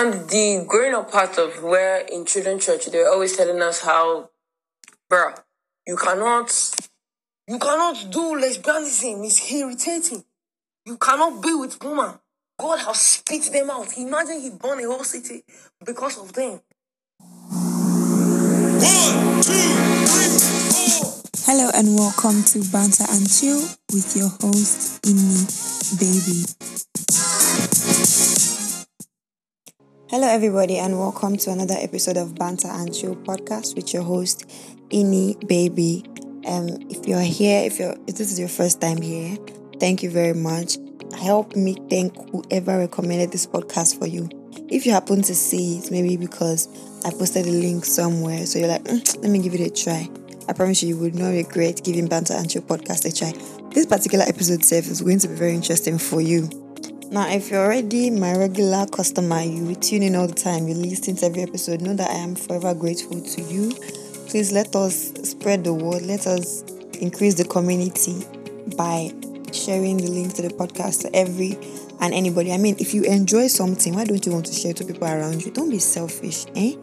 And the growing up part of where in children's church they're always telling us how, bruh, you cannot, you cannot do lesbianism. It's irritating. You cannot be with woman. God has spit them out. Imagine he burned a whole city because of them. One, two, three, four. Hello and welcome to Banter and Chill with your host, Ini Baby. Hello, everybody, and welcome to another episode of Banter and Chill podcast with your host, Ini Baby. Um, if you're here, if you're if this is your first time here, thank you very much. Help me thank whoever recommended this podcast for you. If you happen to see it, maybe because I posted a link somewhere, so you're like, "Mm, let me give it a try. I promise you, you would not regret giving Banter and Chill podcast a try. This particular episode itself is going to be very interesting for you. Now, if you're already my regular customer, you tune in all the time, you listen to every episode, know that I am forever grateful to you. Please let us spread the word, let us increase the community by sharing the link to the podcast to every and anybody. I mean, if you enjoy something, why don't you want to share it to people around you? Don't be selfish, eh?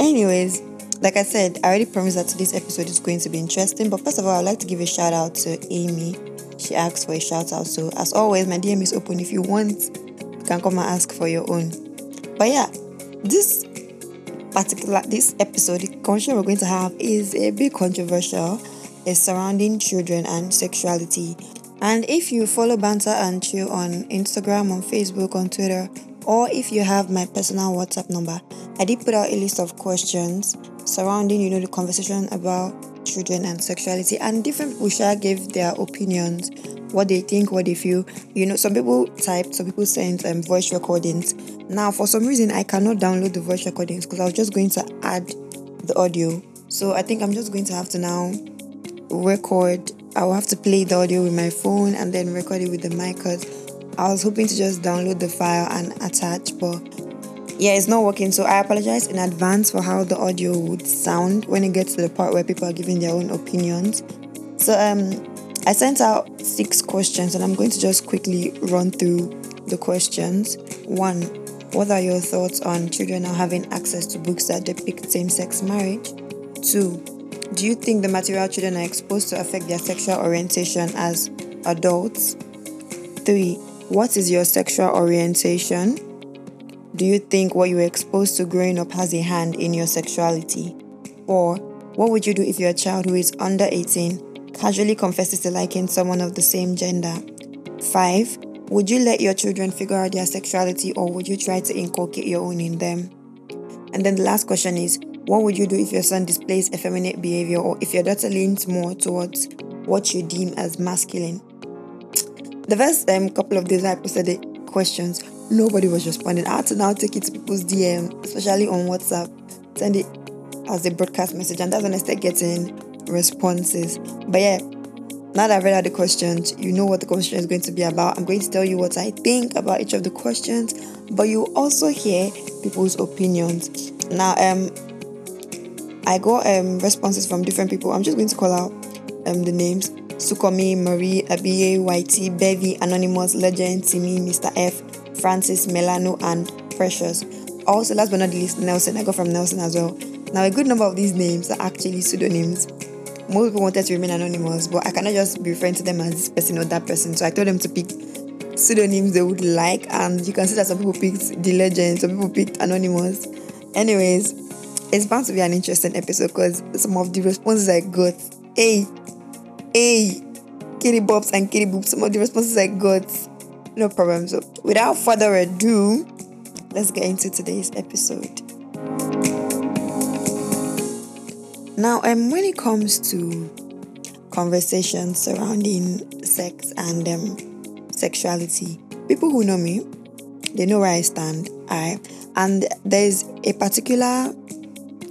Anyways, like I said, I already promised that today's episode is going to be interesting. But first of all, I'd like to give a shout out to Amy. She asked for a shout out. So, as always, my DM is open. If you want, you can come and ask for your own. But yeah, this particular this episode, the conversation we're going to have is a bit controversial. It's surrounding children and sexuality. And if you follow Banter and Chill on Instagram, on Facebook, on Twitter, or if you have my personal WhatsApp number, I did put out a list of questions surrounding, you know, the conversation about children and sexuality. And different people shall give their opinions, what they think, what they feel. You know, some people typed, some people sent um, voice recordings. Now, for some reason, I cannot download the voice recordings because I was just going to add the audio. So I think I'm just going to have to now record. I will have to play the audio with my phone and then record it with the mic because I was hoping to just download the file and attach, but yeah, it's not working. So I apologize in advance for how the audio would sound when it gets to the part where people are giving their own opinions. So um, I sent out six questions, and I'm going to just quickly run through the questions. One, what are your thoughts on children now having access to books that depict same-sex marriage? Two, do you think the material children are exposed to affect their sexual orientation as adults? Three, what is your sexual orientation? Do you think what you were exposed to growing up has a hand in your sexuality? 4. What would you do if your child who is under 18 casually confesses to liking someone of the same gender? 5. Would you let your children figure out their sexuality or would you try to inculcate your own in them? And then the last question is What would you do if your son displays effeminate behavior or if your daughter leans more towards what you deem as masculine? The first um, couple of days I posted the questions, nobody was responding. I had to now take it to people's DM, especially on WhatsApp, send it as a broadcast message, and that's when I start getting responses. But yeah, now that I've read out the questions, you know what the question is going to be about. I'm going to tell you what I think about each of the questions, but you also hear people's opinions. Now, um, I got um responses from different people. I'm just going to call out um the names. Sukomi, Marie, Abiye, YT, Bevy, Anonymous, Legend, Timmy, Mr. F, Francis, Melano, and Precious. Also, last but not least, Nelson. I got from Nelson as well. Now, a good number of these names are actually pseudonyms. Most people wanted to remain anonymous, but I cannot just be referring to them as this person or that person. So I told them to pick pseudonyms they would like, and you can see that some people picked the legend, some people picked anonymous. Anyways, it's bound to be an interesting episode because some of the responses I got, hey, hey, kitty bobs and kitty boobs, some of the responses I got, no problem. So without further ado, let's get into today's episode. Now, um, when it comes to conversations surrounding sex and um, sexuality, people who know me, they know where I stand. I and there's a particular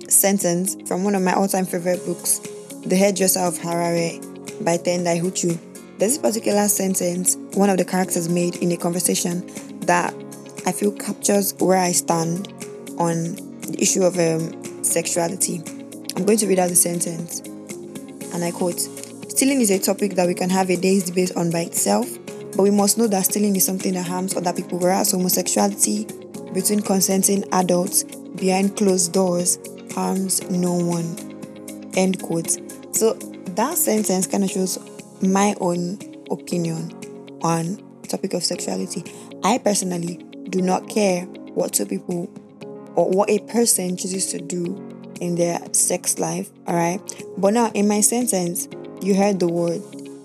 sentence from one of my all-time favorite books, The Hairdresser of Harare by Tendai Huchu. This particular sentence one of the characters made in a conversation that I feel captures where I stand on the issue of um, sexuality. I'm going to read out the sentence, and I quote Stealing is a topic that we can have a day's debate on by itself, but we must know that stealing is something that harms other people, whereas homosexuality between consenting adults behind closed doors harms no one. End quote. So that sentence kind of shows my own opinion on topic of sexuality. I personally do not care what two people or what a person chooses to do in their sex life, all right? But now in my sentence, you heard the word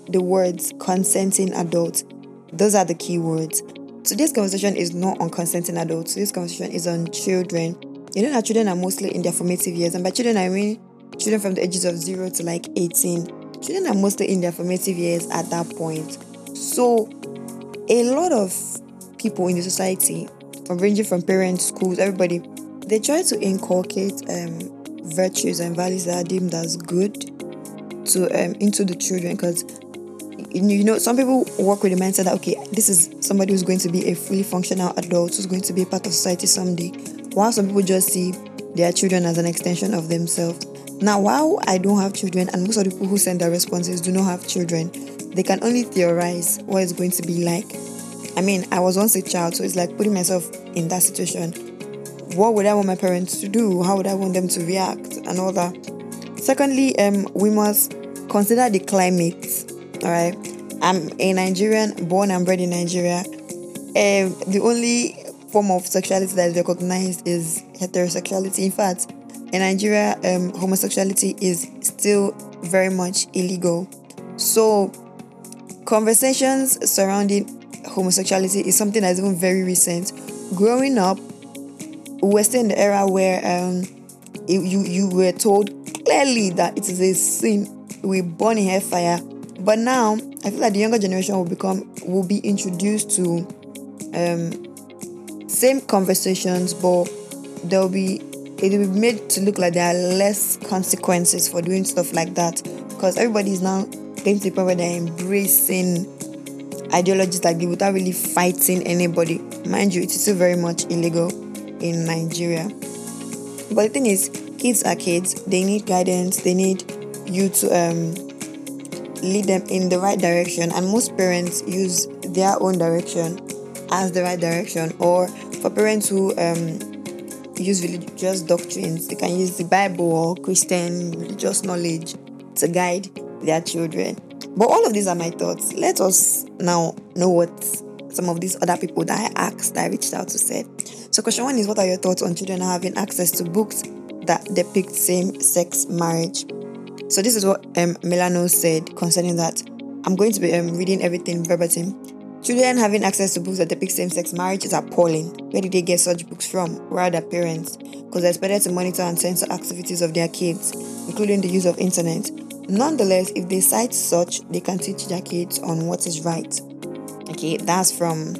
the words consenting adults. Those are the key words. Today's conversation is not on consenting adults. Today's conversation is on children. You know that children are mostly in their formative years, and by children I mean children from the ages of zero to like 18. Children are mostly in their formative years at that point. So a lot of people in the society, from ranging from parents, schools, everybody, they try to inculcate um, virtues and values that are deemed as good to um, into the children because you know some people work with the mindset that okay this is somebody who's going to be a fully functional adult who's going to be a part of society someday while some people just see their children as an extension of themselves now while i don't have children and most of the people who send their responses do not have children they can only theorize what it's going to be like. I mean i was once a child so it's like putting myself in that situation. What would i want my parents to do? How would i want them to react? And all that. Secondly um we must consider the climate all right? I'm a nigerian born and bred in nigeria. Um, the only form of sexuality that is recognized is heterosexuality. In fact in nigeria um, homosexuality is still very much illegal. So conversations surrounding homosexuality is something that is even very recent. Growing up we're still in the era where um, you you were told clearly that it is a sin. We burn in hellfire. But now I feel like the younger generation will become will be introduced to um, same conversations, but there'll be it will be made to look like there are less consequences for doing stuff like that because everybody is now getting to the point where they're embracing ideologies like this without really fighting anybody. Mind you, it is still very much illegal in Nigeria. But the thing is, kids are kids. They need guidance. They need you to um, lead them in the right direction and most parents use their own direction as the right direction or for parents who um, use religious doctrines. They can use the bible or christian religious knowledge to guide their children. But all of these are my thoughts. Let us now know what some of these other people that i asked that i reached out to said. So question one is what are your thoughts on children having access to books that depict same-sex marriage? So this is what um, Milano said concerning that. I'm going to be um, reading everything verbatim. Children having access to books that depict same-sex marriage is appalling. Where did they get such books from? Where are their parents? Because they're expected to monitor and censor activities of their kids, including the use of internet. Nonetheless, if they cite such, they can teach their kids on what is right. Okay, that's from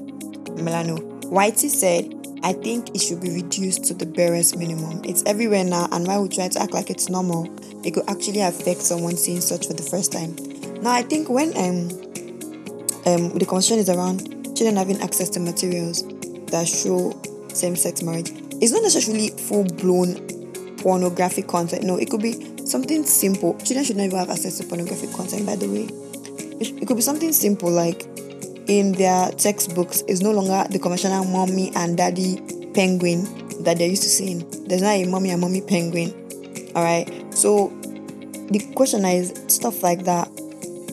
Milano. Whitey said, I think it should be reduced to the barest minimum. It's everywhere now, and why we try to act like it's normal, it could actually affect someone seeing such for the first time. Now, I think when um, um, the concern is around children having access to materials that show same-sex marriage, it's not necessarily full-blown pornographic content. No, it could be something simple. Children should never have access to pornographic content, by the way. It could be something simple like in their textbooks is no longer the conventional mommy and daddy penguin that they're used to seeing. There's not a mommy and mommy penguin. All right. So the question is stuff like that.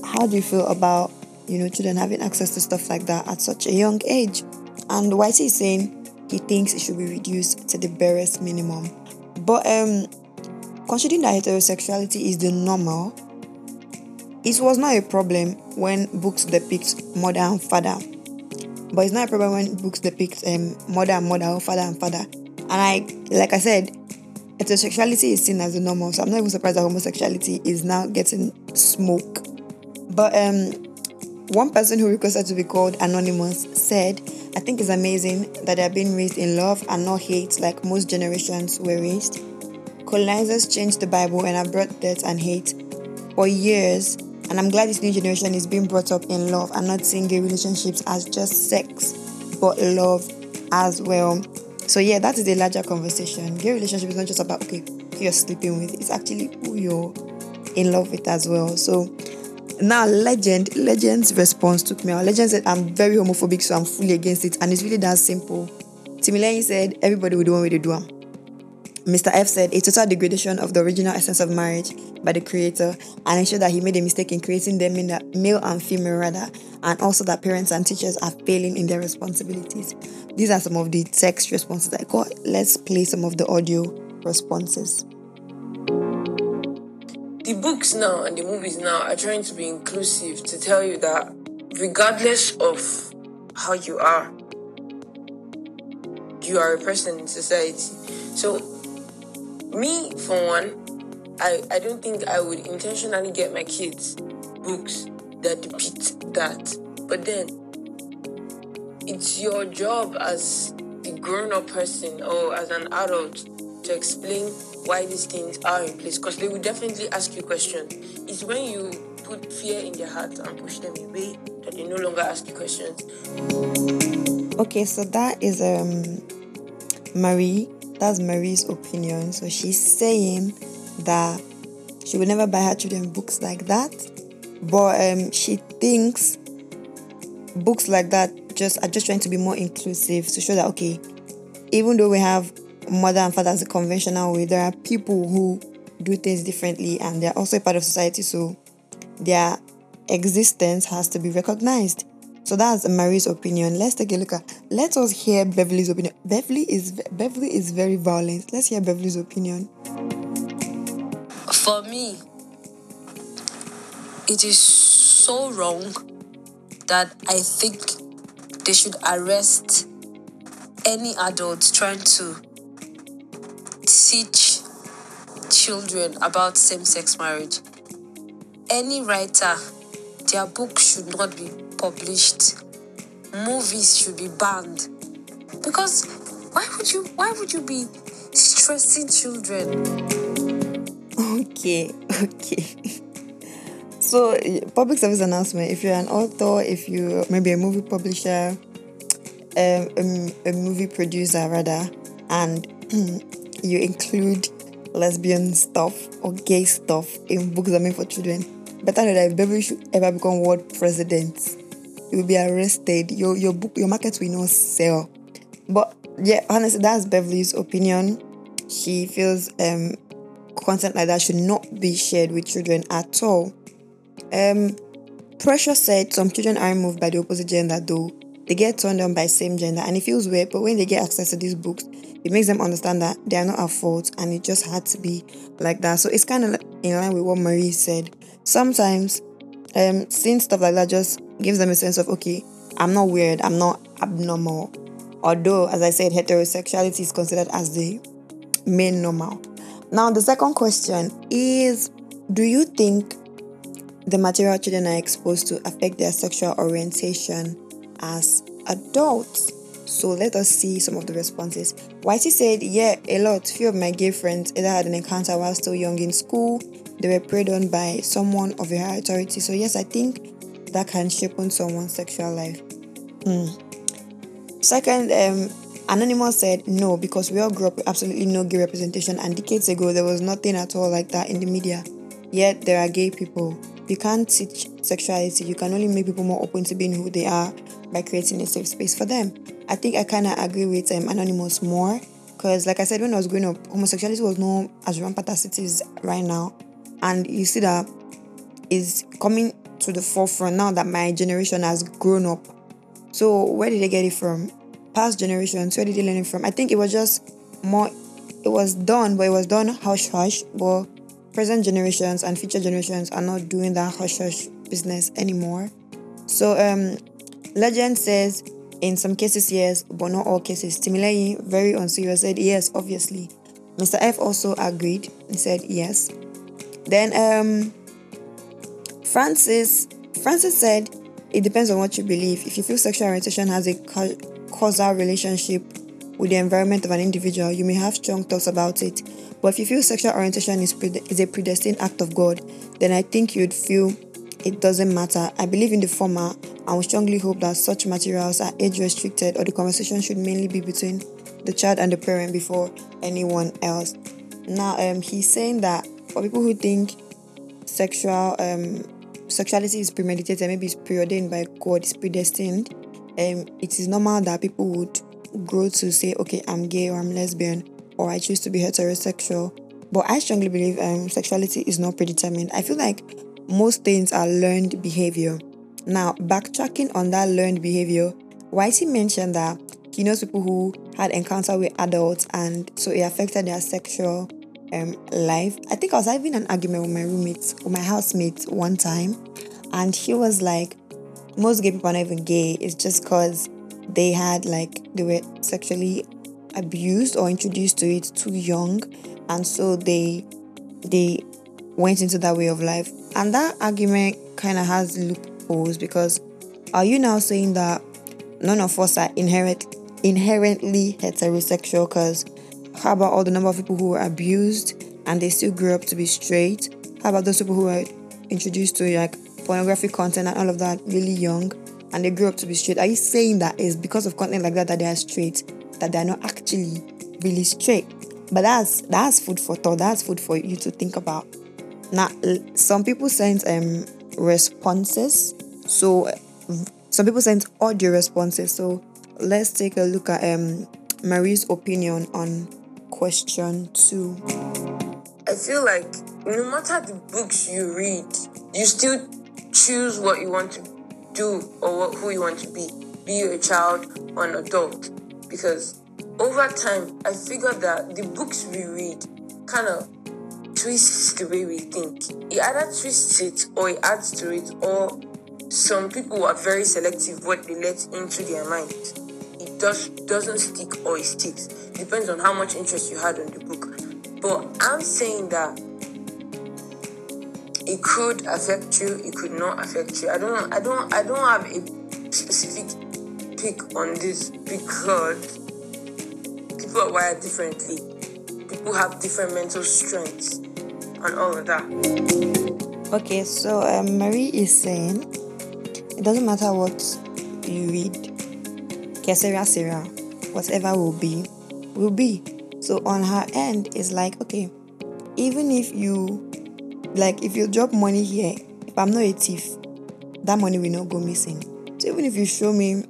How do you feel about you know children having access to stuff like that at such a young age? And Whitey is saying he thinks it should be reduced to the barest minimum. But um, considering that heterosexuality is the normal, it was not a problem when books depict mother and father. But it's not a problem when books depict um, mother and mother or father and father. And I, like I said, heterosexuality is seen as the normal, so I'm not even surprised that homosexuality is now getting smoke. But um, one person who requested to be called anonymous said, "I think it's amazing that they're being raised in love and not hate like most generations were raised. Colonizers changed the Bible and have brought death and hate for years." And I'm glad this new generation is being brought up in love and not seeing gay relationships as just sex, but love as well. So yeah, that is a larger conversation. Gay relationship is not just about okay who you're sleeping with; it's actually who you're in love with as well. So now, legend, legend's response took me out. Legend said, "I'm very homophobic, so I'm fully against it," and it's really that simple. Timileyin said everybody would do what they do. am." Mr. F said a total degradation of the original essence of marriage by the creator and ensured that he made a mistake in creating them in the male and female rather, and also that parents and teachers are failing in their responsibilities. These are some of the text responses I got. Let's play some of the audio responses. The books now and the movies now are trying to be inclusive to tell you that regardless of how you are, you are a person in society. So, me, for one, I, I don't think I would intentionally get my kids books that depict that. But then, it's your job as the grown up person or as an adult to explain why these things are in place because they will definitely ask you questions. It's when you put fear in their hearts and push them away that they no longer ask you questions. Okay, so that is um Marie. That's Marie's opinion. So she's saying that she would never buy her children books like that, but um she thinks books like that just are just trying to be more inclusive to show that okay, even though we have mother and father as a conventional way, there are people who do things differently and they're also a part of society. So their existence has to be recognized. So that's Marie's opinion. Let's take a look at. Let us hear Beverly's opinion. Beverly is Beverly is very violent. Let's hear Beverly's opinion. For me, it is so wrong that I think they should arrest any adult trying to teach children about same sex marriage. Any writer, their book should not be published. Movies should be banned. Because why would you why would you be stressing children? Okay, okay. So, public service announcement. If you're an author, if you maybe a movie publisher, um, a, a movie producer rather, and you include lesbian stuff or gay stuff in books that made for children, better that if Beverly should ever become world president, you will be arrested. Your your book, your market will not sell. But yeah, honestly, that's Beverly's opinion. She feels um content like that should not be shared with children at all. Um, Precious said some children are moved by the opposite gender, though they get turned on by same gender, and it feels weird. But when they get access to these books, it makes them understand that they are not at fault, and it just had to be like that. So it's kind of in line with what Marie said. Sometimes, um, seeing stuff like that just gives them a sense of okay, I'm not weird, I'm not abnormal. Although, as I said, heterosexuality is considered as the main normal. Now, the second question is Do you think the material children are exposed to affect their sexual orientation as adults? So let us see some of the responses. Whitey said, Yeah, a lot. Few of my gay friends either had an encounter while still young in school, they were preyed on by someone of a high authority. So, yes, I think that can shape on someone's sexual life. Second, um, Anonymous said no because we all grew up with absolutely no gay representation, and decades ago there was nothing at all like that in the media. Yet there are gay people. You can't teach sexuality, you can only make people more open to being who they are by creating a safe space for them. I think I kind of agree with um, Anonymous more because, like I said, when I was growing up, homosexuality was not as rampant as it is right now, and you see that is coming to the forefront now that my generation has grown up. So where did they get it from? Past generations, where did they learn it from? I think it was just more it was done, but it was done hush hush. But present generations and future generations are not doing that hush hush business anymore. So um legend says in some cases yes, but not all cases. Timileyin, very unserious, said yes, obviously. Mr. F also agreed. He said yes. Then um Francis Francis said it depends on what you believe. If you feel sexual orientation has a causal relationship with the environment of an individual, you may have strong thoughts about it. But if you feel sexual orientation is, is a predestined act of God, then I think you'd feel it doesn't matter. I believe in the former and would strongly hope that such materials are age restricted or the conversation should mainly be between the child and the parent before anyone else. Now, um, he's saying that for people who think sexual um sexuality is premeditated, maybe it's preordained by God, it's predestined. Um, it is normal that people would grow to say, okay, I'm gay or I'm lesbian or I choose to be heterosexual. But I strongly believe um, sexuality is not predetermined. I feel like most things are learned behavior. Now, backtracking on that learned behavior, Whitey mentioned that he knows people who had encounter with adults and so it affected their sexual um, life. I think I was having an argument with my roommates, with my housemates one time, and he was like, most gay people are not even gay. It's just because they had like they were sexually abused or introduced to it too young, and so they they went into that way of life. And that argument kind of has loopholes because are you now saying that none of us are inherent inherently heterosexual? Because how about all the number of people who were abused and they still grew up to be straight? How about those people who were introduced to like pornographic content and all of that really young and they grew up to be straight? Are you saying that is because of content like that that they are straight, that they are not actually really straight? But that's that's food for thought. That's food for you to think about. Now, some people send um responses. So some people send audio responses. So let's take a look at um Marie's opinion on question two. I feel like no matter the books you read, you still choose what you want to do or what, who you want to be. Be you a child or an adult. Because over time, I figured that the books we read kind of twists the way we think. It either twists it or it adds to it, or some people are very selective what they let into their mind. It does doesn't stick or it sticks. Depends on how much interest you had on the book. But I'm saying that it could affect you, it could not affect you. I don't I don't I don't have a specific pick on this because people are wired differently. People have different mental strengths and all of that. Okay, so um, Marie is saying it doesn't matter what you read, Que sera sera, whatever will be, will be. So on her end, it's like, okay, even if you, like, if you drop money here, if I'm not a thief, that money will not go missing. So even if you show me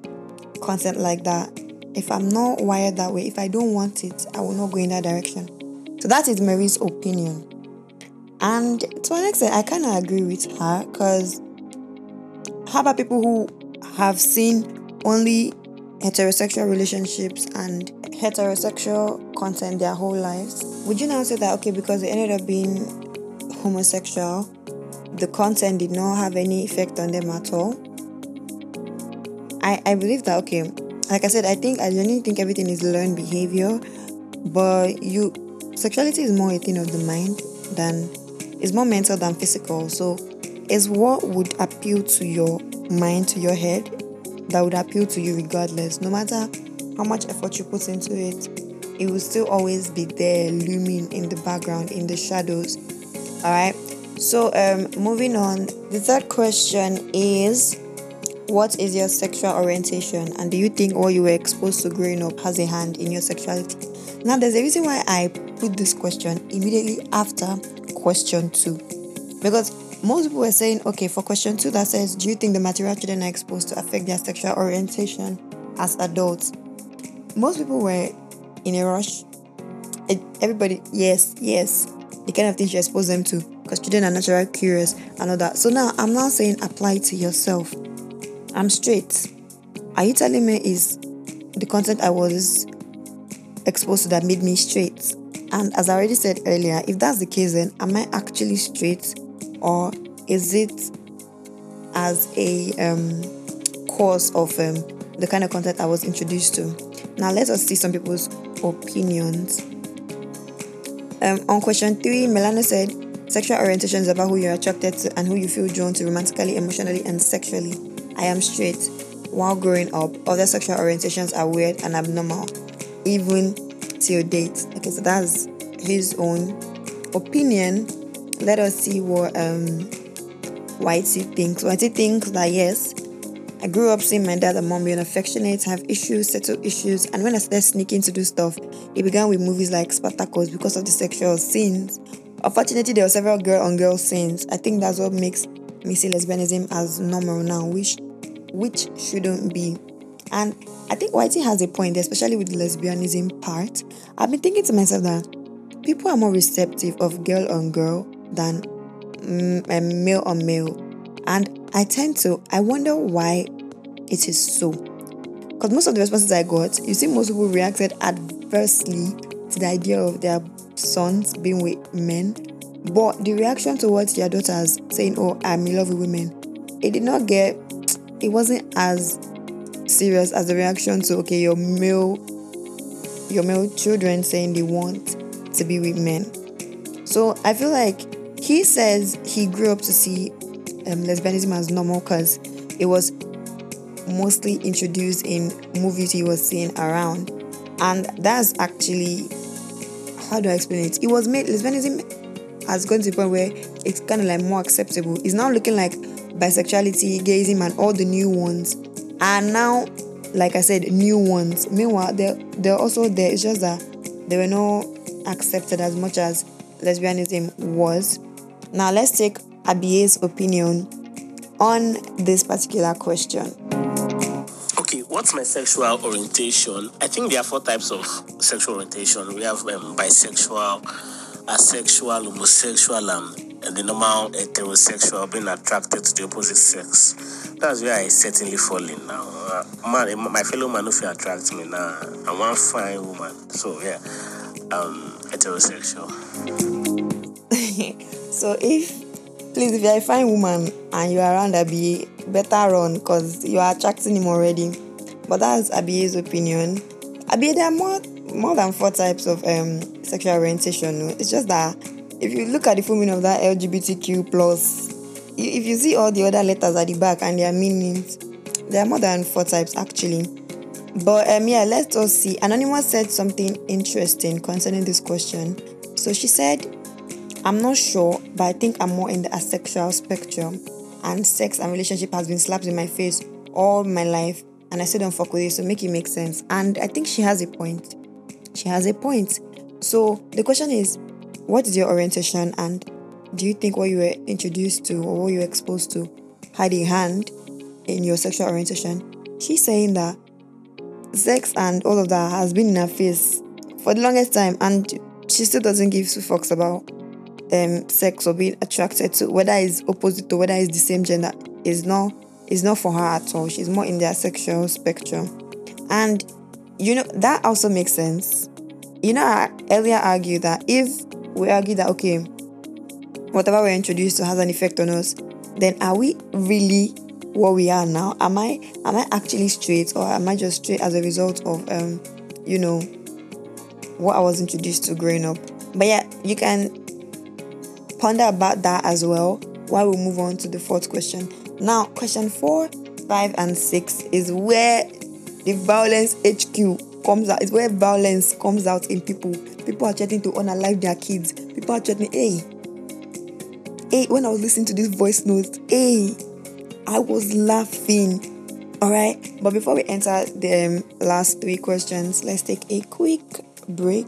content like that, if I'm not wired that way, if I don't want it, I will not go in that direction. So that is Mary's opinion. And to an extent, I kind of agree with her because how about people who have seen only heterosexual relationships and heterosexual content their whole lives? Would you now say that, okay, because they ended up being homosexual, the content did not have any effect on them at all? I, I believe that, okay, like I said, I think I genuinely think everything is learned behavior, but you sexuality is more a thing of the mind than it's more mental than physical. So it's what would appeal to your mind, to your head, that would appeal to you regardless. No matter how much effort you put into it, it will still always be there looming in the background, in the shadows. Alright. So um moving on. The third question is what is your sexual orientation and do you think what you were exposed to growing up has a hand in your sexuality? Now there's a reason why I put this question immediately after question two. Because most people were saying, okay, for question two that says, do you think the material children are exposed to affect their sexual orientation as adults? Most people were in a rush. Eh, Everybody, yes, yes, the kind of things you expose them to, because children are naturally curious and all that. So now I'm not saying apply to yourself. I'm straight. Are you telling me is the content I was exposed to that made me straight? And as I already said earlier, if that's the case, then am I actually straight, or is it as a um, cause of um, the kind of content I was introduced to? Now let us see some people's opinions. Um, on question three, Melana said, "Sexual orientation is about who you're attracted to and who you feel drawn to romantically, emotionally, and sexually." I am straight. While growing up, other sexual orientations are weird and abnormal, even till date. Okay, so that's his own opinion. Let us see what um Whitey thinks. Whitey thinks that yes, I grew up seeing my dad and mom being affectionate, have issues, settle issues, and when I started sneaking to do stuff, it began with movies like Spartacus because of the sexual scenes. Unfortunately, there were several girl on girl scenes. I think that's what makes me see lesbianism as normal now, which which shouldn't be. And I think Whitey has a point, especially with the lesbianism part. I've been thinking to myself that people are more receptive of girl on girl than mm, um, male on male. And I tend to, I wonder why it is so. Because most of the responses I got, you see, most people reacted adversely to the idea of their sons being with men. But the reaction towards their daughters saying, Oh, I'm in love with women, it did not get, it wasn't as serious as a reaction to, okay, your male, your male children saying they want to be with men. So I feel like he says he grew up to see um, lesbianism as normal because it was mostly introduced in movies he was seeing around. And that's actually, how do I explain it? It was made, lesbianism has gone to the point where it's kind of like more acceptable. It's now looking like bisexuality, gayism, and all the new ones are now, like I said, new ones. Meanwhile, they're, they're also there. It's just that they were not accepted as much as lesbianism was. Now, let's take Abiye's opinion on this particular question. Okay, what's my sexual orientation? I think there are four types of sexual orientation. We have um, bisexual, asexual, homosexual, and, and the normal heterosexual, being attracted to the opposite sex. That's where I certainly fall in now. Uh, man, my fellow man, if you attract me now, I'm one fine woman. So yeah, um, heterosexual. so if please if you're a fine woman and you're around Abi, better run because you are attracting him already. But that's Abiye's opinion. Abi, there are more more than four types of um sexual orientation. It's just that if you look at the full meaning of that LGBTQ plus, if you see all the other letters at the back and their meanings, there are more than four types actually. But um yeah, let's all see. Anonymous said something interesting concerning this question. So she said, I'm not sure, but I think I'm more in the asexual spectrum. And sex and relationship has been slapped in my face all my life, and I still don't fuck with it, so make it make sense. And I think she has a point. She has a point. So the question is, what is your orientation, and do you think what you were introduced to or what you were exposed to had a hand in your sexual orientation? She's saying that sex and all of that has been in her face for the longest time, and she still doesn't give two fucks about um sex or being attracted to whether it's opposite or whether it's the same gender is not is not for her at all. She's more in the asexual spectrum. And you know that also makes sense. You know, I earlier argued that if we argue that okay, whatever we're introduced to has an effect on us, then are we really what we are now? Am I am I actually straight or am I just straight as a result of um, you know, what I was introduced to growing up? But yeah, you can ponder about that as well while we move on to the fourth question. Now, question four, five, and six is where the violence HQ comes out. It's where violence comes out in people. People are threatening to unalive their kids. People are threatening, hey, hey, when I was listening to this voice note, hey, I was laughing. All right, but before we enter the um, last three questions, let's take a quick break.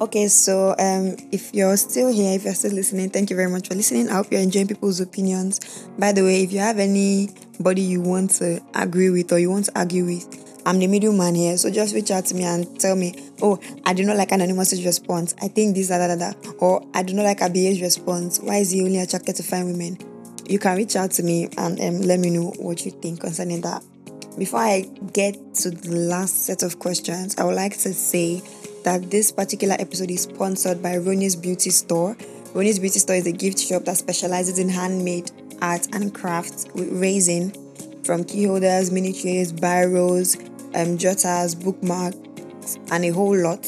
Okay, so um, if you're still here, if you're still listening, thank you very much for listening. I hope you're enjoying people's opinions. By the way, if you have anybody you want to agree with or you want to argue with, I'm the middleman here. So just reach out to me and tell me, oh, I do not like anonymous response. I think this, da, da, da. Or I do not like ABA's response. Why is he only attracted to fine women? You can reach out to me and um, let me know what you think concerning that. Before I get to the last set of questions, I would like to say that this particular episode is sponsored by Roni's Beauty Store. Roni's Beauty Store is a gift shop that specializes in handmade art and crafts with resin from key holders, miniatures, biros, um, jotters, bookmarks, and a whole lot.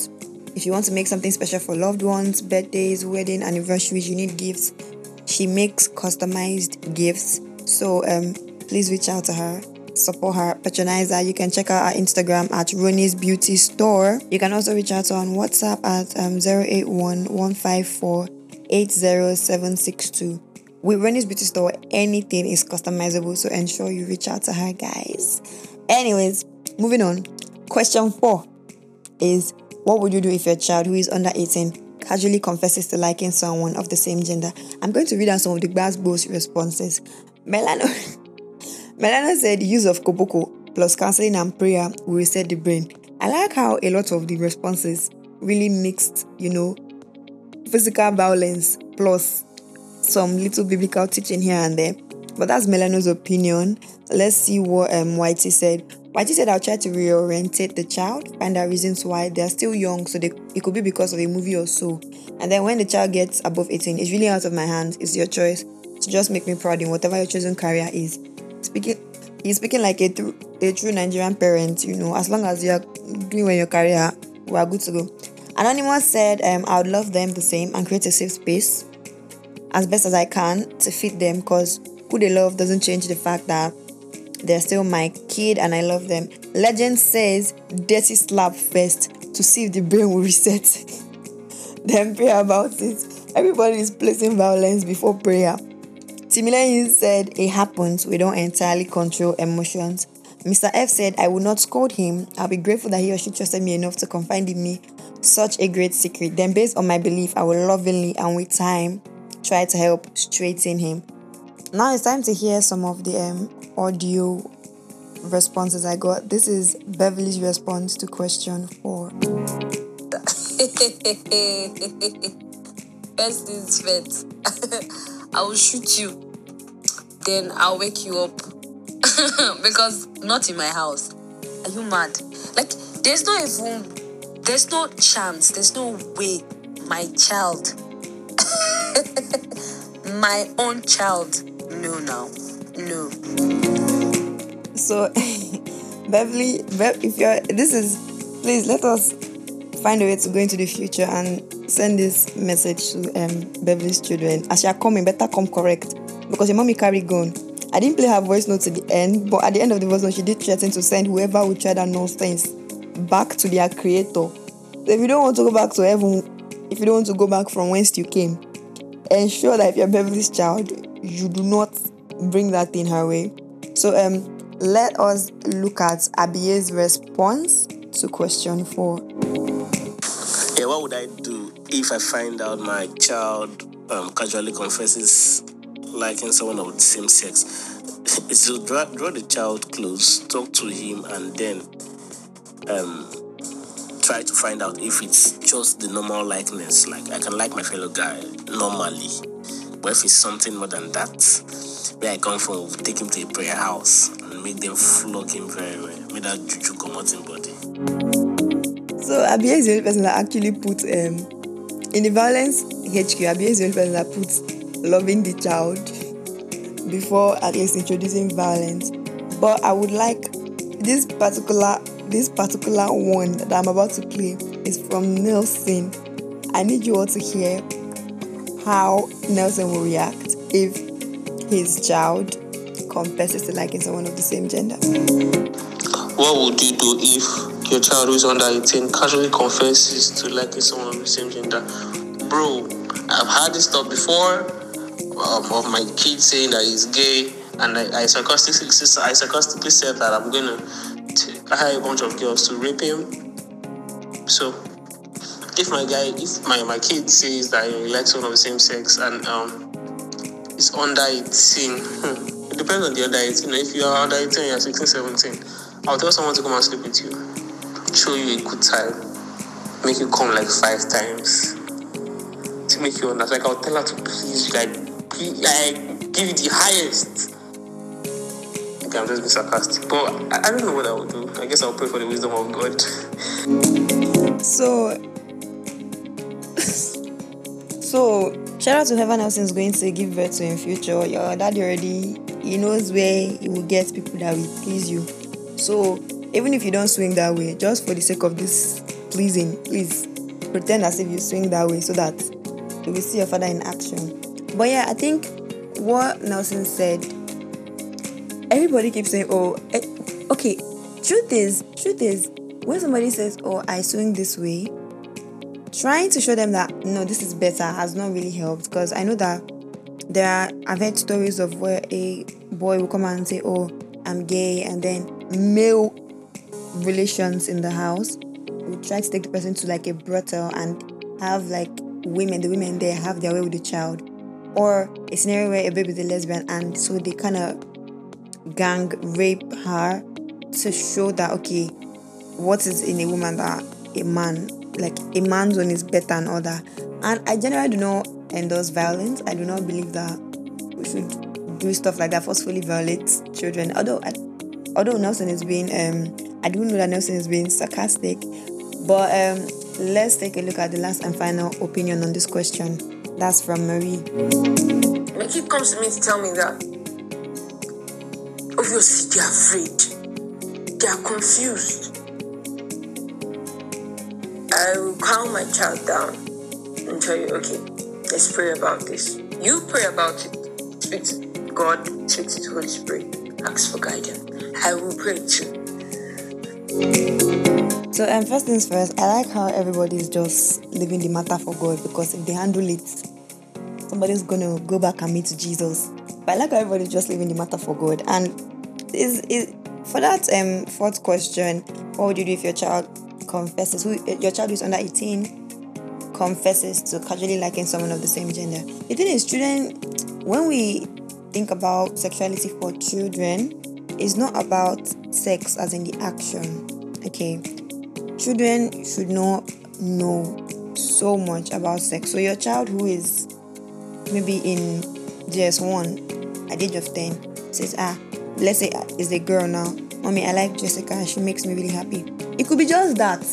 If you want to make something special for loved ones, birthdays, wedding, anniversaries, you need gifts. She makes customized gifts. So um, please reach out to her support her, patronize her. You can check out our Instagram at Roni's Beauty Store. You can also reach out to her on WhatsApp at um, 081 154 80762. With Beauty Store, anything is customizable, so ensure you reach out to her, guys. Anyways, moving on. Question four is What would you do if your child who is under 18 casually confesses to liking someone of the same gender? I'm going to read out some of the Gbasgbos responses. Melano. Melano said use of Koboko. plus counseling and prayer will reset the brain. I like how a lot of the responses really mixed, you know, physical violence plus some little biblical teaching here and there. But that's Melano's opinion. Let's see what um, Whitey said. Whitey said, I'll try to reorientate the child, find out reasons why they're still young, so they, it could be because of a movie or so. And then when the child gets above 18, it's really out of my hands. It's your choice to just make me proud in whatever your chosen career is. Speaking, he's speaking like a true, a true Nigerian parent, you know, as long as you're doing your career, we are good to go. Anonymous said, um, I would love them the same and create a safe space as best as I can to fit them because who they love doesn't change the fact that they're still my kid and I love them. Legend says, dirty slap first to see if the brain will reset. then pray about it. Everybody is placing violence before prayer. Timileyin said, It happens, we don't entirely control emotions. Mr. F said, I will not scold him. I'll be grateful that he or she trusted me enough to confide in me such a great secret. Then, based on my belief, I will lovingly and with time try to help straighten him. Now it's time to hear some of the um, audio responses I got. This is Beverly's response to question four. First things first, I will shoot you. Then I'll wake you up. because not in my house. Are you mad? Like, there's no even, there's no chance, there's no way my child, my own child, no, no, no. So, Beverly, Bev, if you're this is, please let us find a way to go into the future and send this message to um, Beverly's children. As you are coming, better come correct because your mommy carry gun. I didn't play her voice note to the end, but at the end of the voice note, she did threaten to send whoever would try that nonsense back to their creator. If you don't want to go back to heaven, if you don't want to go back from whence you came, ensure that if you're Beverly's child, you do not bring that thing her way. So um, let us look at Abiye's response to question four. Yeah, what would I do if I find out my child um, casually confesses liking someone of the same sex? It's to draw, draw the child close, talk to him, and then um, try to find out if it's just the normal likeness. Like I can like my fellow guy normally, if it's something more than that, where I come from, we'll take him to a prayer house and make them flog him very well. Make that juju come out in body. So Abiye is the only person that actually put um in the violence HQ. Abiye is the only person that puts loving the child before at least introducing violence. But I would like this particular this particular one that I'm about to play is from Nelson. I need you all to hear how Nelson will react if his child confesses to liking someone of the same gender. What would you do if your child who is under 18 casually confesses to liking someone of the same gender? Bro, I've had this stuff before um, of my kid saying that he's gay, and I, I, sarcastically, I sarcastically said that I'm to hire a bunch of girls to rape him. So, if my guy, if my, my kid says that he likes someone of the same sex and um, is under 18, hmm, it depends on the under 18. If you are under 18, you're 16, 17. I'll tell someone to come and sleep with you, show you a good time, make you come like five times, to make you understand. Like I'll tell her to please, like, please, like give you the highest. Okay, I'm just being sarcastic, but I, I don't know what I would do. I guess I'll pray for the wisdom of God. So, so shout out to whoever else is going to give birth to in future. Your daddy already he knows where he will get people that will please you. So even if you don't swing that way, just for the sake of this pleasing, please pretend as if you swing that way so that you will see your father in action. But yeah, I think what Nelson said. Everybody keeps saying, "Oh, eh, okay." Truth is, truth is, when somebody says, "Oh, I swing this way," trying to show them that no, this is better has not really helped because I know that there are I've heard stories of where a boy will come out and say, "Oh, I'm gay," and then male relations in the house will try to take the person to like a brothel and have like women, the women there have their way with the child, or a scenario where a baby is a lesbian and so they kind of gang rape her to show that okay, what is in a woman that a man like a man's one is better than other. And I generally do not endorse violence. I do not believe that we should do stuff like that forcefully violate children. Although I, although Nelson is being um I do know that Nelson is being sarcastic, but um let's take a look at the last and final opinion on this question. That's from Marie. Kid comes to me to tell me that obviously they're afraid, they are confused. I will calm my child down and tell you, okay, let's pray about this. You pray about it. Speak to God, speak to the Holy Spirit, ask for guidance. I will pray too. So um, first things first, I like how everybody is just leaving the matter for God because if they handle it, somebody's gonna go back and meet Jesus. But I like how everybody's just leaving the matter for God. And is is for that um fourth question, what would you do if your child confesses who your child is under 18 confesses to casually liking someone of the same gender? The thing is, children, when we think about sexuality for children, it's not about sex as in the action. Okay, children should not know so much about sex. So your child who is maybe in JS1 at the age of 10 says, ah, let's say is a girl now. Mommy, I like Jessica. She makes me really happy. It could be just that.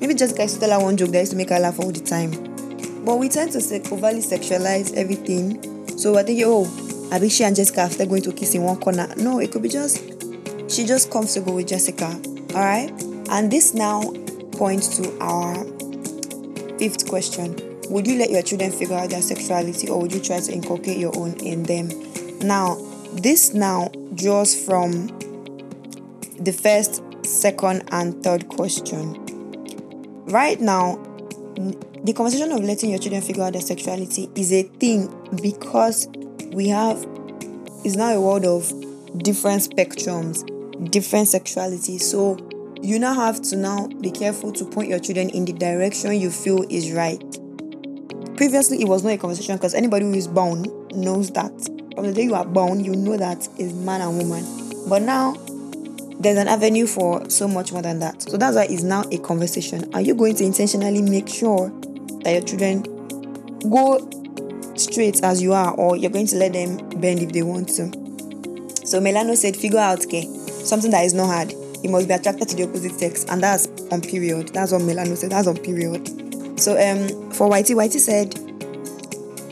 Maybe Jessica used to tell her one joke that used to make her laugh all the time. But we tend to overly sexualize everything. So I think, oh, I she and Jessica after going to kiss in one corner. No, it could be just she just comfortable with Jessica. Alright? And this now points to our fifth question. Would you let your children figure out their sexuality or would you try to inculcate your own in them? Now, this now draws from the first, second, and third question. Right now, the conversation of letting your children figure out their sexuality is a thing because we have it's now a world of different spectrums, different sexuality. So you now have to now be careful to point your children in the direction you feel is right. Previously, it was not a conversation because anybody who is born knows that from the day you are born, you know that is man and woman. But now there's an avenue for so much more than that. So that's why it's now a conversation. Are you going to intentionally make sure that your children go straight as you are, or you're going to let them bend if they want to? So Melano said, figure out, okay, something that is not hard. You must be attracted to the opposite sex, and that's on period. That's what Melano said. That's on period. So um, for Whitey, Whitey said,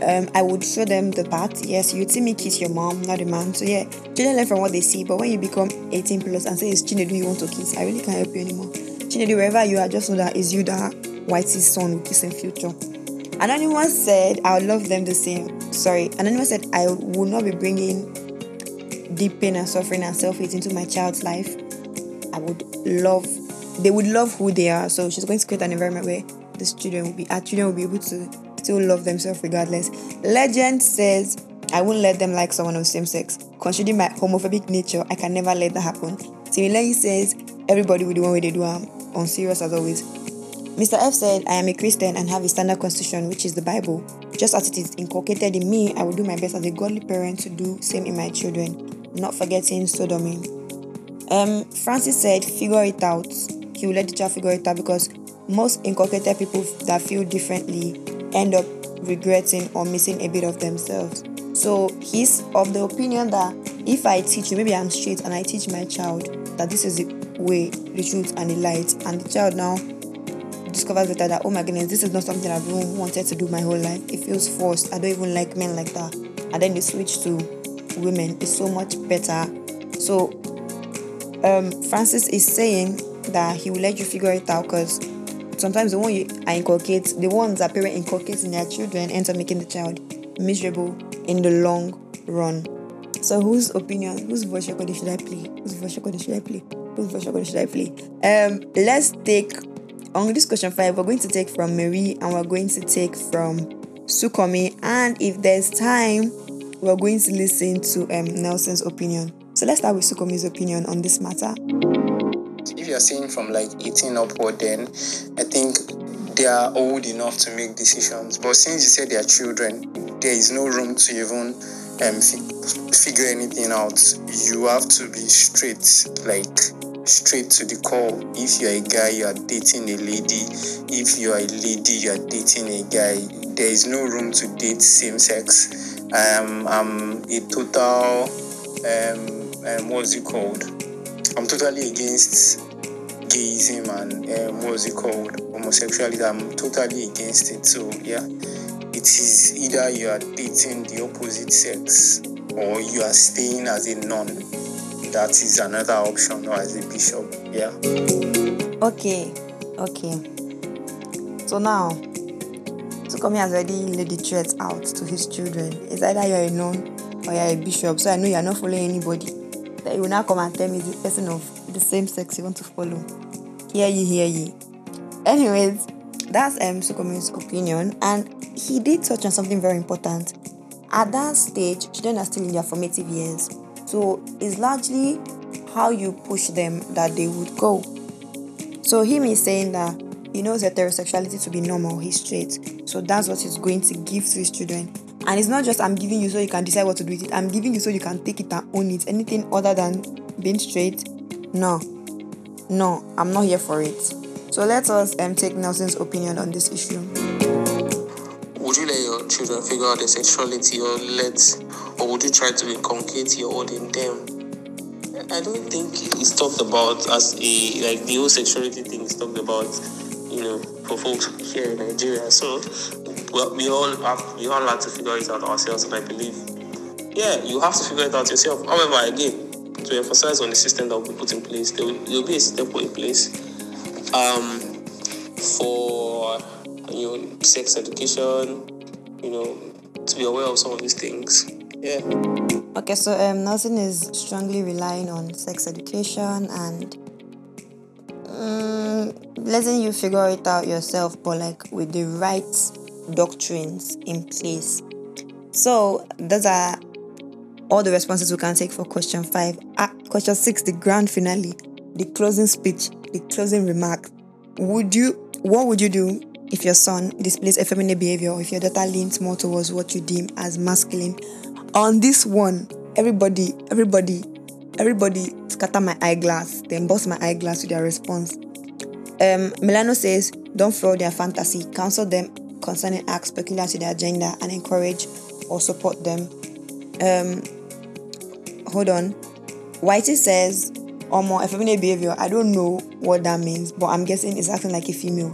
um, I would show them the path. Yes, you'd see me kiss your mom, not the man. So yeah, children learn from what they see. But when you become 18 plus and say it's Chinedu you want to kiss, I really can't help you anymore. Chinedu, wherever you are, just know that it's you that Whitey's son will kiss in future. Anonymous said, I would love them the same. Sorry, Anonymous said, I will not be bringing deep pain and suffering and self-hate into my child's life. I would love, they would love who they are. So she's going to create an environment where the children will be, our children will be able to still love themselves regardless. Legend says, I won't let them like someone of same sex. Considering my homophobic nature, I can never let that happen. Timilayin says, everybody will do one way they do um, on serious as always. Mr. F said, I am a Christian and have a standard constitution, which is the Bible. Just as it is inculcated in me, I will do my best as a godly parent to do same in my children, not forgetting sodomy. Um, Francis said, figure it out. He will let the child figure it out because most inculcated people that feel differently end up regretting or missing a bit of themselves. So he's of the opinion that if I teach you, maybe I'm straight and I teach my child that this is the way, the truth, and the light, and the child now discovers later that oh my goodness, this is not something I've wanted to do my whole life. It feels forced. I don't even like men like that. And then they switch to women. It's so much better. So um, Francis is saying that he will let you figure it out because sometimes the one you I inculcate, the ones that parent inculcates in their children ends up making the child miserable in the long run. So whose opinion, whose voice recording should I play? Whose voice recording should I play? Whose voice should I play? Um, let's take on this question five. We're going to take from Marie and we're going to take from Sukomi, and if there's time, we're going to listen to um Nelson's opinion. So let's start with Sukomi's opinion on this matter. if you're saying from like 18 upward, then I think they are old enough to make decisions. But since you said they are children, there is no room to even um, fi- figure anything out. You have to be straight. Like straight to the core. If you're a guy, you are dating a lady. If you are a lady, you are dating a guy. There is no room to date same sex. Um, I'm a total, um, um, what's it called? I'm totally against gayism and um, what's it called? Homosexuality. I'm totally against it. So, yeah, it is either you are dating the opposite sex or you are staying as a nun that is another option or as a bishop yeah Okay, okay. So now, Sukomi has already laid the threats out to his children. It's either you're a nun or you're a bishop. So I know you're not following anybody. That you will now come and tell me the person of the same sex you want to follow. Hear ye, hear ye. Anyways, that's um Sukomi's opinion, and he did touch on something very important. At that stage, children are still in their formative years. So it's largely how you push them that they would go. So him is saying that he knows heterosexuality to be normal, he's straight. So that's what he's going to give to his children. And it's not just I'm giving you so you can decide what to do with it. I'm giving you so you can take it and own it. Anything other than being straight, no. No, I'm not here for it. So let us um, take Nelson's opinion on this issue. would you let your children figure out their sexuality or let or would you try to inculcate your own in them i don't think it's talked about as a like the whole sexuality thing is talked about you know for folks here in nigeria so well we all have we all have to figure it out ourselves and i believe yeah you have to figure it out yourself. However again to emphasize on the system that be put in place there will, there will be a system put in place um for you know sex education you know to be aware of some of these things. Yeah. Okay, so um, Nelson is strongly relying on sex education and um, letting you figure it out yourself, but like with the right doctrines in place. So those are all the responses we can take for question five. Ah, question six, the grand finale, the closing speech, the closing remark. Would you? What would you do if your son displays effeminate behavior, or if your daughter leans more towards what you deem as masculine? On this one, everybody, everybody, everybody scatter my eyeglass, then bust my eyeglass with their response. Um, Milano says, don't follow their fantasy, counsel them concerning acts peculiar to their gender, and encourage or support them. Um, hold on. Whitey says, or more effeminate behavior. I don't know what that means, but I'm guessing it's acting like a female.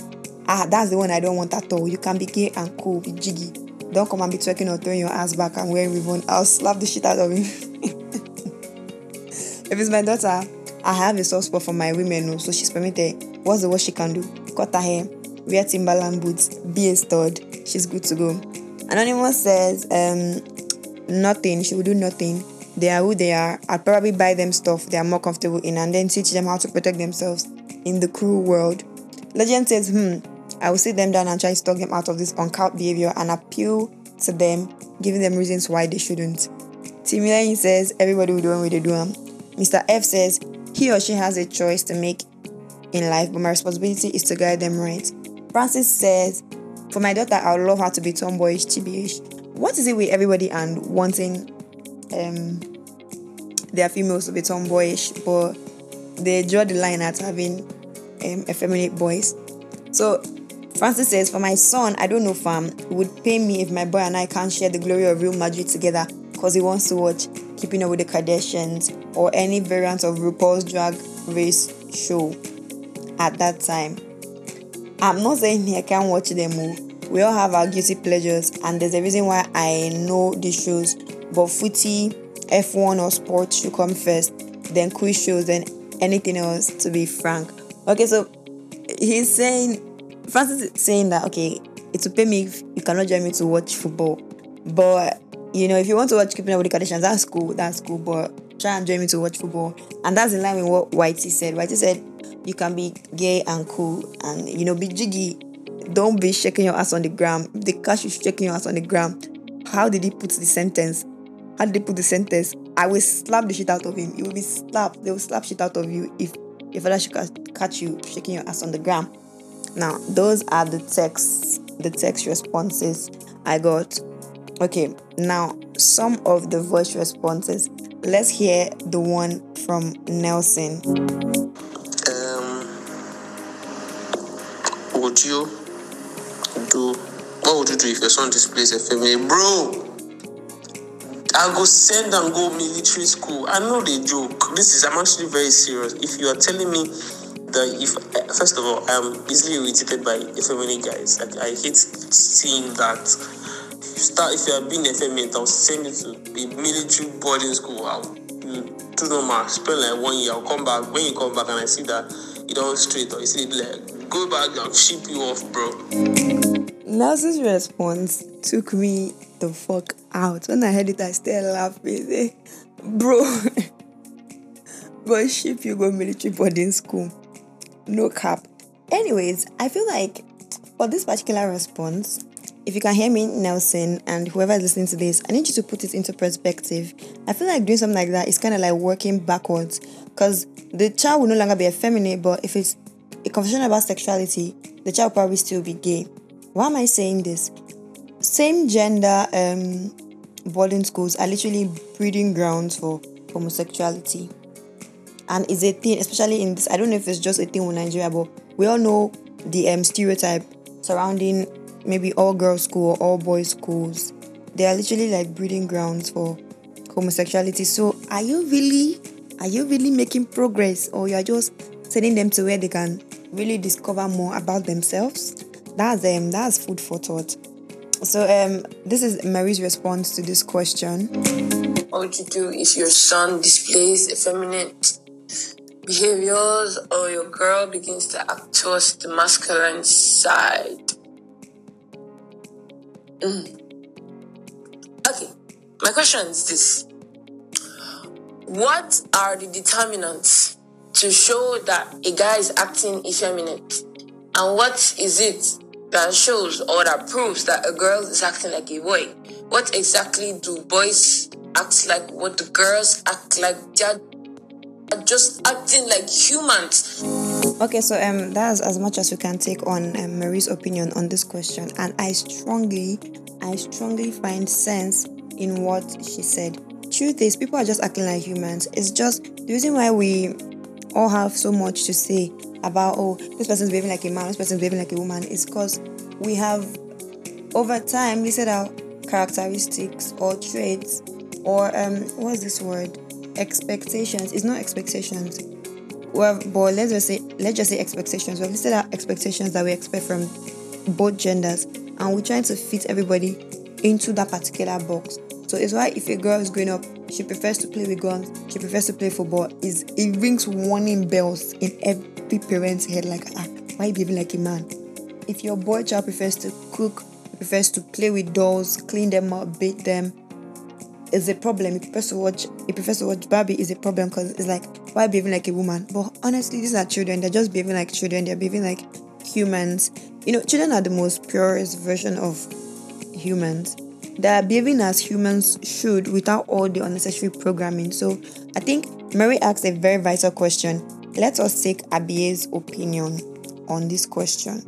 Ah, that's the one I don't want at all. You can be gay and cool, be jiggy. Don't come and be twerking or throwing your ass back and wearing ribbon. I'll slap the shit out of you. if it's my daughter, I have a soft spot for my women, oh, so she's permitted. What's the worst she can do? Cut her hair, wear Timberland boots, be a stud. She's good to go. Anonymous says, um, nothing. She will do nothing. They are who they are. I'll probably buy them stuff they are more comfortable in and then teach them how to protect themselves in the cruel world. Legend says, hmm, I will sit them down and try to talk them out of this uncouth behavior and appeal to them, giving them reasons why they shouldn't. Timilayin says, everybody will do what they do. Mr. F says, he or she has a choice to make in life, but my responsibility is to guide them right. Francis says, for my daughter, I would love her to be tomboyish. What is it with everybody and wanting um their females to be tomboyish, but they draw the line at having um, effeminate boys? So Francis says, For my son, I don't know, fam, it would pay me if my boy and I can't share the glory of Real Madrid together because he wants to watch Keeping Up with the Kardashians or any variant of RuPaul's Drag Race show at that time. I'm not saying I can't watch them all. We all have our guilty pleasures, and there's a reason why I know these shows. But footy, F1 or sports should come first, then quiz shows, then anything else, to be frank. Okay, so he's saying, Francis is saying that, okay, it will pay me if you cannot join me to watch football. But, you know, if you want to watch Keeping Up with the Kardashians, that's cool, that's cool. But try and join me to watch football. And that's in line with what Whitey said. Whitey said, you can be gay and cool and, you know, be jiggy. Don't be shaking your ass on the ground. If they catch you shaking your ass on the ground, how did he put the sentence? How did they put the sentence? I will slap the shit out of him. You will be slapped. They will slap shit out of you if your father should catch you shaking your ass on the ground. Now, those are the texts, the text responses I got. Okay, now some of the voice responses. Let's hear the one from Nelson. You if your son displays effeminate, eh, bro? I go send and go military school. I know they joke. This is I'm actually very serious. If you are telling me that if eh, first of all I'm easily irritated by effeminate guys. Like I hate seeing that. Start if you are being effeminate, I'll send you to a military boarding school. I'll you do normal, spend like one year. I'll come back. When you come back and I see that you don't straight or you see it like go back, I'll ship you off, bro. Nelson's response took me the fuck out. When I heard it, I started laughing. Say, Bro, bro, ship you go military boarding school. No cap. Anyways, I feel like for this particular response, if you can hear me, Nelson, and whoever is listening to this, I need you to put it into perspective. I feel like doing something like that is kind of like working backwards because the child will no longer be effeminate, but if it's a conversation about sexuality, the child will probably still be gay. Why am I saying this? Same gender um, boarding schools are literally breeding grounds for homosexuality. And it's a thing, especially in this. I don't know if it's just a thing in Nigeria, but we all know the um, stereotype surrounding maybe all girls school or all boys schools. They are literally like breeding grounds for homosexuality. So are you really are you really making progress or you're just sending them to where they can really discover more about themselves? That's um that's food for thought. So um this is Mary's response to this question. What would you do if your son displays effeminate behaviors or your girl begins to act towards the masculine side? Mm. Okay, my question is this What are the determinants to show that a guy is acting effeminate? And what is it that shows or that proves that a girl is acting like a boy? What exactly do boys act like? What do girls act like? They're just acting like humans. Okay, so um, that's as much as we can take on um, Mary's opinion on this question, and I strongly, I strongly find sense in what she said. Truth is, people are just acting like humans. It's just the reason why we all have so much to say about oh, this person's behaving like a man, this person's behaving like a woman, is because we have over time listed out characteristics or traits or um, what's this word? Expectations. It's not expectations well, but let's just say let's just say expectations. We've listed out expectations that we expect from both genders, and we're trying to fit everybody into that particular box. So it's why if a girl is growing up, she prefers to play with guns, she prefers to play football. Is it rings warning bells in every parent's head, like ah, why behaving like a man? If your boy child prefers to cook, prefers to play with dolls, clean them up, bathe them, is a problem. He prefers to watch he prefers to watch Barbie is a problem because it's like why behaving like a woman? But honestly, these are children. They're just behaving like children. They're behaving like humans. You know, children are the most purest version of humans. They're behaving as humans should without all the unnecessary programming. So I think Mary asked a very vital question. Let us take Abie's opinion on this question.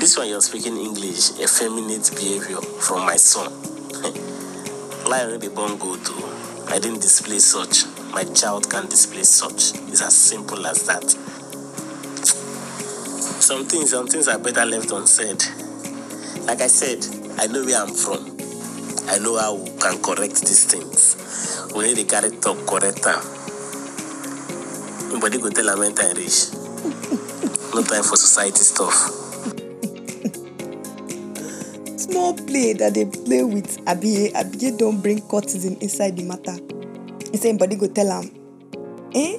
This one you're speaking English, effeminate behavior from my son. Lion the born good too. I didn't display such. My child can display such. It's as simple as that. Some things, some things are better left unsaid. Like I said, I know where I'm from. I know how we can correct these things. We need to carry talk correct am. Nobody go tell am when time reach. No time for society stuff. Small play that they play with Abie. Abie don't bring courtesan inside the matter. He said, body go tell him. Eh?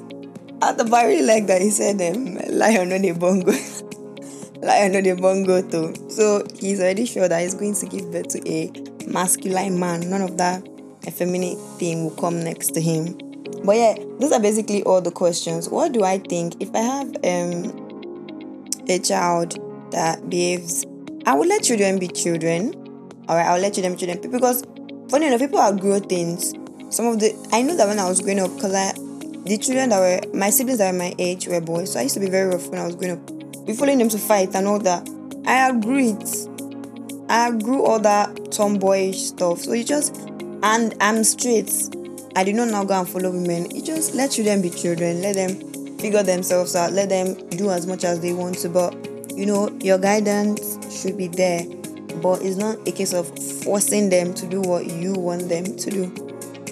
At the very like that, he said, um, lion on the bongo. lion on the bongo too. So he's already sure that he's going to give birth to a masculine man. None of that effeminate thing will come next to him. But yeah, those are basically all the questions. What do I think? If I have um a child that behaves, I will let children be children. Alright, I'll let children be children because funny enough, people outgrow things. Some of the I know that when I was growing up, because I the children that were my siblings that were my age were boys, so I used to be very rough when I was growing up. Be following them to fight and all that. I outgrew it. I outgrew all that tomboyish stuff. So you just and I'm straight. I did not now go and follow women. You just let children be children. Let them figure themselves out. Let them do as much as they want to. But you know, your guidance should be there, but it's not a case of forcing them to do what you want them to do.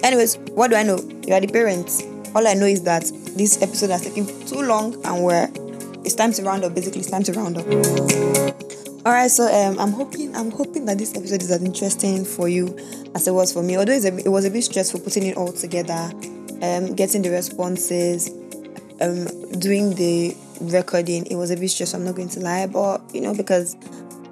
Anyways, what do I know? You are the parents. All I know is that this episode has taken too long and we're it's time to round up. Basically, it's time to round up. All right, so um, I'm hoping I'm hoping that this episode is as interesting for you as it was for me. Although a, it was a bit stressful putting it all together, um, getting the responses, um, doing the recording. It was a bit stressful. I'm not going to lie, but you know because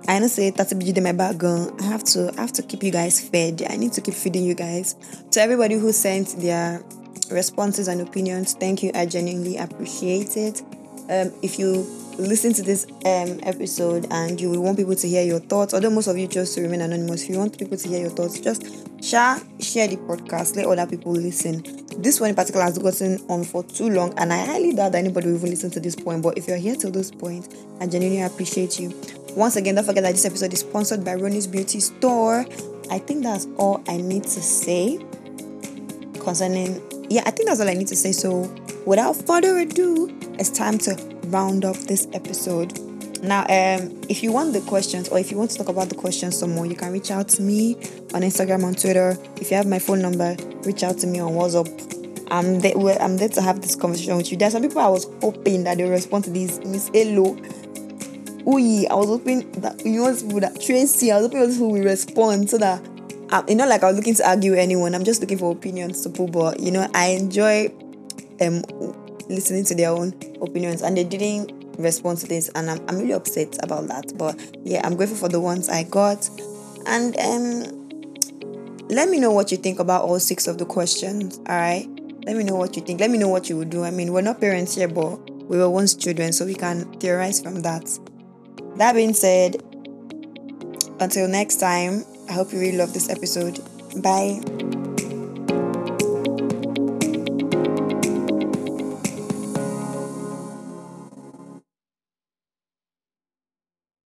I honestly that's a bit in my background. I have to I have to keep you guys fed. I need to keep feeding you guys. To everybody who sent their responses and opinions, thank you. I genuinely appreciate it. Um, if you listen to this um, episode and you will want people to hear your thoughts, although most of you chose to remain anonymous, if you want people to hear your thoughts, just share share the podcast, let other people listen. This one in particular has gotten on for too long, and I highly doubt that anybody will even listen to this point. But if you're here till this point, I genuinely appreciate you. Once again, don't forget that this episode is sponsored by Ronnie's Beauty Store. I think that's all I need to say concerning. Yeah, I think that's all I need to say. So, without further ado, it's time to round up this episode. Now, um, if you want the questions or if you want to talk about the questions some more, you can reach out to me on Instagram, on Twitter. If you have my phone number, reach out to me on WhatsApp. I'm there, I'm there to have this conversation with you. There are some people I was hoping that they respond to this. Miss Hello. Uyi, I was hoping that you know people that Tracy, I was hoping people will respond so that um, you know, like I was looking to argue anyone. I'm just looking for opinions to pull, but you know, I enjoy um listening to their own opinions and they didn't respond to this. And I'm, I'm really upset about that. But yeah i'm grateful for the ones i got. And um let me know what you think about all six of the questions all right let me know what you think. Let me know what you would do. I mean we're not parents here but we were once children so we can theorize from that. That being said until next time i hope you really love this episode. Bye